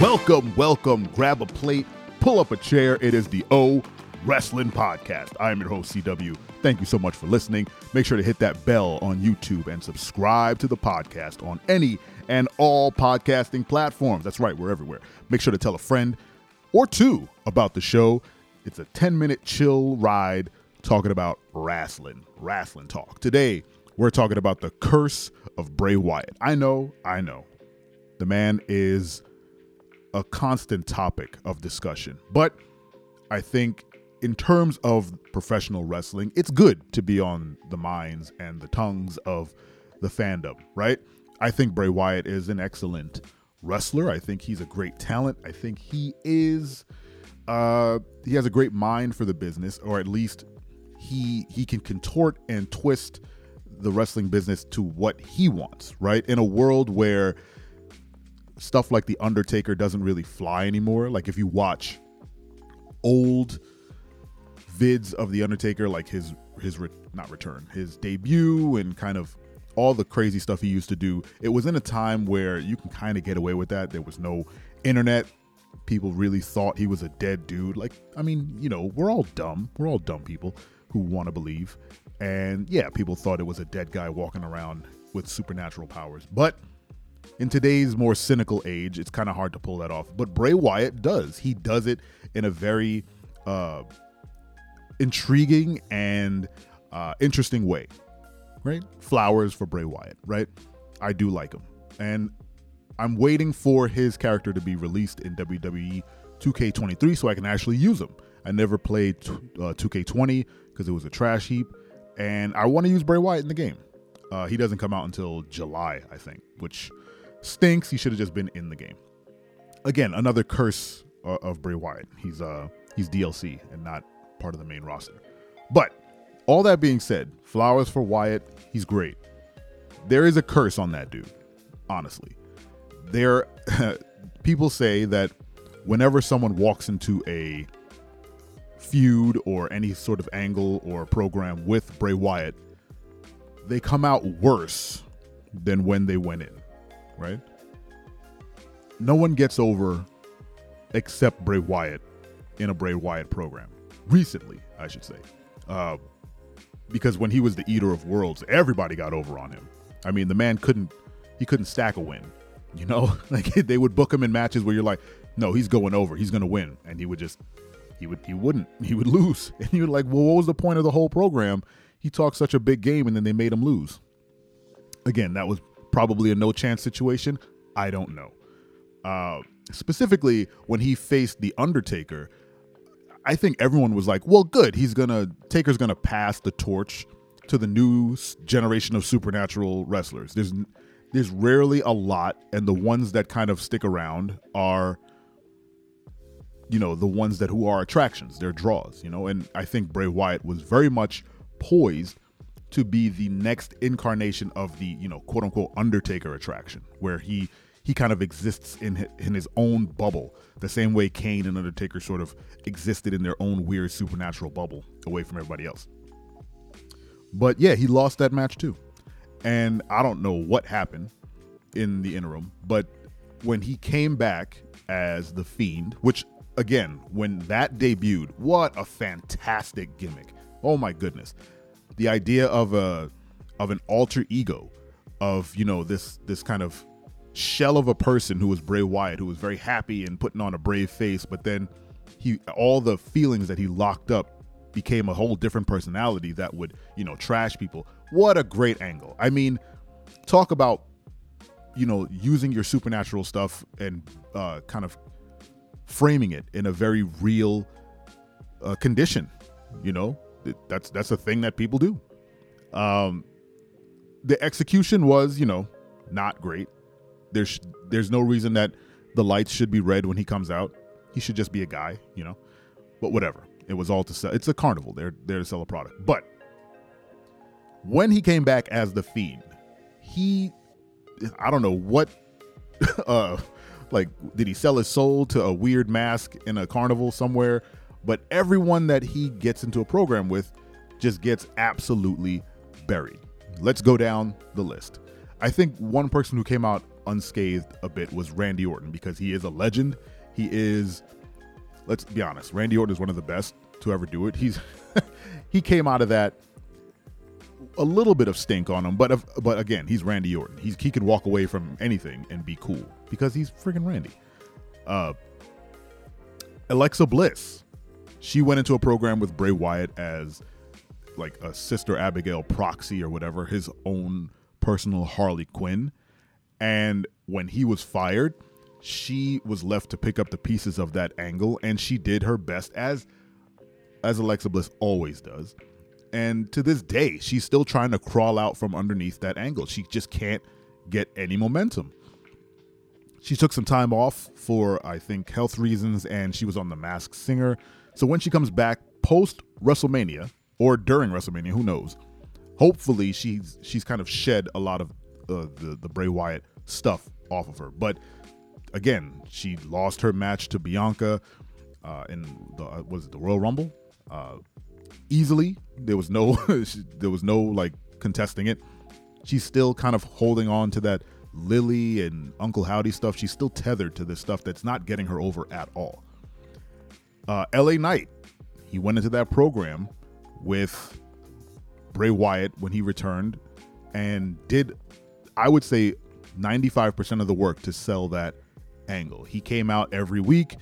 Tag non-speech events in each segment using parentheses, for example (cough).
Welcome, welcome. Grab a plate, pull up a chair. It is the O Wrestling Podcast. I am your host, CW. Thank you so much for listening. Make sure to hit that bell on YouTube and subscribe to the podcast on any and all podcasting platforms. That's right, we're everywhere. Make sure to tell a friend or two about the show. It's a 10 minute chill ride talking about wrestling, wrestling talk. Today, we're talking about the curse of Bray Wyatt. I know, I know. The man is a constant topic of discussion, but I think in terms of professional wrestling, it's good to be on the minds and the tongues of the fandom, right? I think Bray Wyatt is an excellent wrestler. I think he's a great talent. I think he is uh he has a great mind for the business or at least he he can contort and twist the wrestling business to what he wants, right? In a world where stuff like The Undertaker doesn't really fly anymore. Like if you watch old vids of The Undertaker, like his his re- not return, his debut and kind of all the crazy stuff he used to do. It was in a time where you can kind of get away with that. There was no internet. People really thought he was a dead dude. Like, I mean, you know, we're all dumb. We're all dumb people who want to believe. And yeah, people thought it was a dead guy walking around with supernatural powers. But in today's more cynical age, it's kind of hard to pull that off. But Bray Wyatt does. He does it in a very uh, intriguing and uh, interesting way. Right? Flowers for Bray Wyatt, right? I do like him. And I'm waiting for his character to be released in WWE 2K23 so I can actually use him. I never played uh, 2K20 because it was a trash heap and I want to use Bray Wyatt in the game. Uh, he doesn't come out until July, I think, which stinks. He should have just been in the game. Again, another curse uh, of Bray Wyatt. He's uh he's DLC and not part of the main roster. But all that being said, flowers for Wyatt. He's great. There is a curse on that dude. Honestly, there (laughs) people say that whenever someone walks into a feud or any sort of angle or program with Bray Wyatt, they come out worse than when they went in, right? No one gets over except Bray Wyatt in a Bray Wyatt program. Recently, I should say. Uh, because when he was the eater of worlds, everybody got over on him. I mean, the man couldn't he couldn't stack a win. (laughs) You know, (laughs) like they would book him in matches where you're like, no, he's going over, he's going to win, and he would just he would he wouldn't (laughs) he would lose and you're like well what was the point of the whole program he talked such a big game and then they made him lose again that was probably a no chance situation i don't know. Uh, specifically when he faced the undertaker i think everyone was like well good he's gonna taker's gonna pass the torch to the new generation of supernatural wrestlers. There's there's rarely a lot and the ones that kind of stick around are you know the ones that who are attractions they're draws you know and i think bray wyatt was very much poised to be the next incarnation of the you know quote unquote undertaker attraction where he he kind of exists in in his own bubble the same way kane and undertaker sort of existed in their own weird supernatural bubble away from everybody else but yeah he lost that match too and i don't know what happened in the interim but when he came back as the fiend which again, when that debuted, what a fantastic gimmick. Oh my goodness. The idea of a of an alter ego of, you know, this this kind of shell of a person who was Bray Wyatt, who was very happy and putting on a brave face, but then he all the feelings that he locked up became a whole different personality that would, you know, trash people. What a great angle. I mean, talk about you know using your supernatural stuff and uh, kind of framing it in a very real uh, condition. You know, that's that's a thing that people do. Um, the execution was, you know, not great. There's there's no reason that the lights should be red when he comes out. He should just be a guy, you know. But whatever. It was all to sell. It's a carnival. They're there to sell a product. But when he came back as the fiend, he I don't know what (laughs) uh like did he sell his soul to a weird mask in a carnival somewhere but everyone that he gets into a program with just gets absolutely buried let's go down the list I think one person who came out unscathed a bit was Randy Orton because he is a legend. He is, let's be honest, Randy Orton is one of the best to ever do it. He's (laughs) he came out of that a little bit of stink on him, but if, but again, he's Randy Orton. He's he can walk away from anything and be cool because he's freaking Randy. Uh, Alexa Bliss, she went into a program with Bray Wyatt as like a sister Abigail proxy or whatever, his own personal Harley Quinn. And when he was fired, she was left to pick up the pieces of that angle, and she did her best as as Alexa Bliss always does. And to this day, she's still trying to crawl out from underneath that angle. She just can't get any momentum. She took some time off for, I think, health reasons, and she was on The Masked Singer. So when she comes back post WrestleMania or during WrestleMania, who knows? Hopefully, she's she's kind of shed a lot of uh, the the Bray Wyatt stuff off of her. But again, she lost her match to Bianca uh, in the uh, was it the Royal Rumble uh, easily. There was no (laughs) there was no like contesting it. She's still kind of holding on to that Lily and Uncle Howdy stuff. She's still tethered to this stuff that's not getting her over at all. Uh, L.A. Knight, he went into that program with Bray Wyatt when he returned and did, I would say, 95% of the work to sell that angle. He came out every week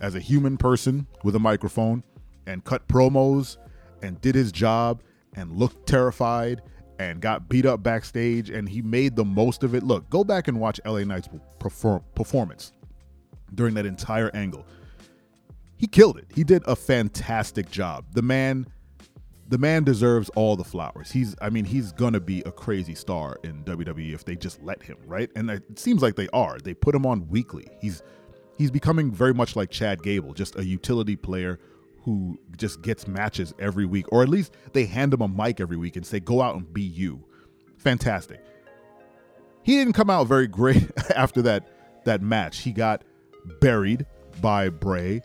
as a human person with a microphone and cut promos and did his job and looked terrified and got beat up backstage and he made the most of it. Look, go back and watch LA Knight's perform- performance during that entire angle. He killed it. He did a fantastic job. The man the man deserves all the flowers. He's I mean, he's going to be a crazy star in WWE if they just let him, right? And it seems like they are. They put him on weekly. He's he's becoming very much like Chad Gable, just a utility player who just gets matches every week, or at least they hand him a mic every week and say, go out and be you. Fantastic. He didn't come out very great (laughs) after that that match. He got buried by Bray.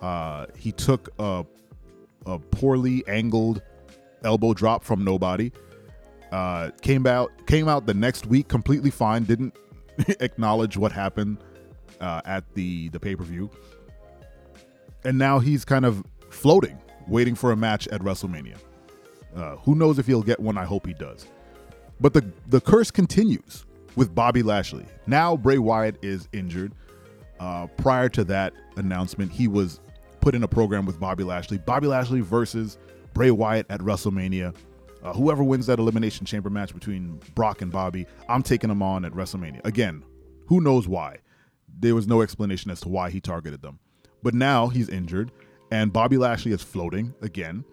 Uh, he took a, a, poorly angled elbow drop from nobody. Uh, came out came out the next week completely fine. Didn't (laughs) acknowledge what happened uh, at the the pay per view, and now he's kind of floating, waiting for a match at WrestleMania. Uh, who knows if he'll get one? I hope he does. But the the curse continues with Bobby Lashley. Now Bray Wyatt is injured. Uh, prior to that announcement, he was put in a program with Bobby Lashley. Bobby Lashley versus Bray Wyatt at WrestleMania. Uh, whoever wins that Elimination Chamber match between Brock and Bobby, I'm taking them on at WrestleMania. Again, who knows why? There was no explanation as to why he targeted them. But now he's injured and Bobby Lashley is floating again.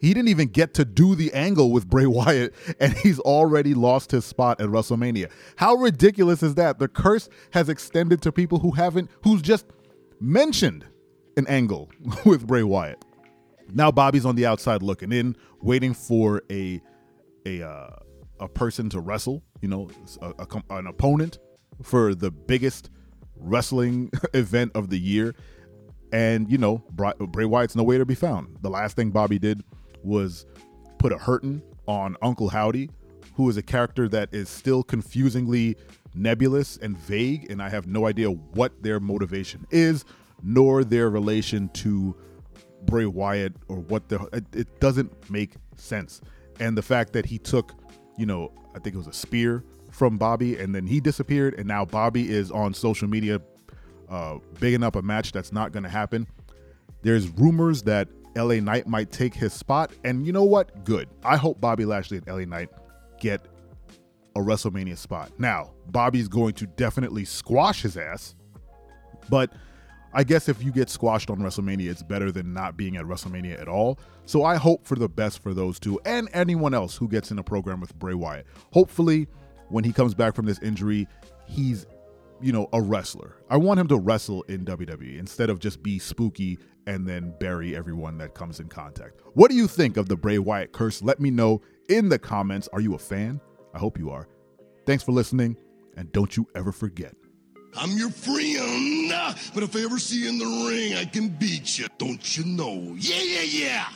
He didn't even get to do the angle with Bray Wyatt, (laughs) and he's already lost his spot at WrestleMania. How ridiculous is that? The curse has extended to people who haven't, who's just mentioned an angle (laughs) with Bray Wyatt. Now Bobby's on the outside looking in, waiting for a a uh, a person to wrestle. You know, a, a, an opponent for the biggest wrestling (laughs) event of the year and, you know, Bray Wyatt's nowhere to be found. The last thing Bobby did was put a hurting on Uncle Howdy, who is a character that is still confusingly nebulous and vague, and I have no idea what their motivation is, nor their relation to Bray Wyatt or what the it, it doesn't make sense. And the fact that he took, you know, I think it was a spear from Bobby and then he disappeared and now Bobby is on social media uh, bigging up a match that's not going to happen. There's rumors that LA Knight might take his spot, and you know what? Good. I hope Bobby Lashley and LA Knight get a WrestleMania spot. Now, Bobby's going to definitely squash his ass, but I guess if you get squashed on WrestleMania, it's better than not being at WrestleMania at all. So I hope for the best for those two and anyone else who gets in a program with Bray Wyatt. Hopefully, when he comes back from this injury, he's you know, a wrestler. I want him to wrestle in WWE instead of just be spooky and then bury everyone that comes in contact. What do you think of the Bray Wyatt curse? Let me know in the comments. Are you a fan? I hope you are. Thanks for listening, and don't you ever forget. I'm your friend, but if I ever see you in the ring, I can beat you. Don't you know? Yeah, yeah, yeah.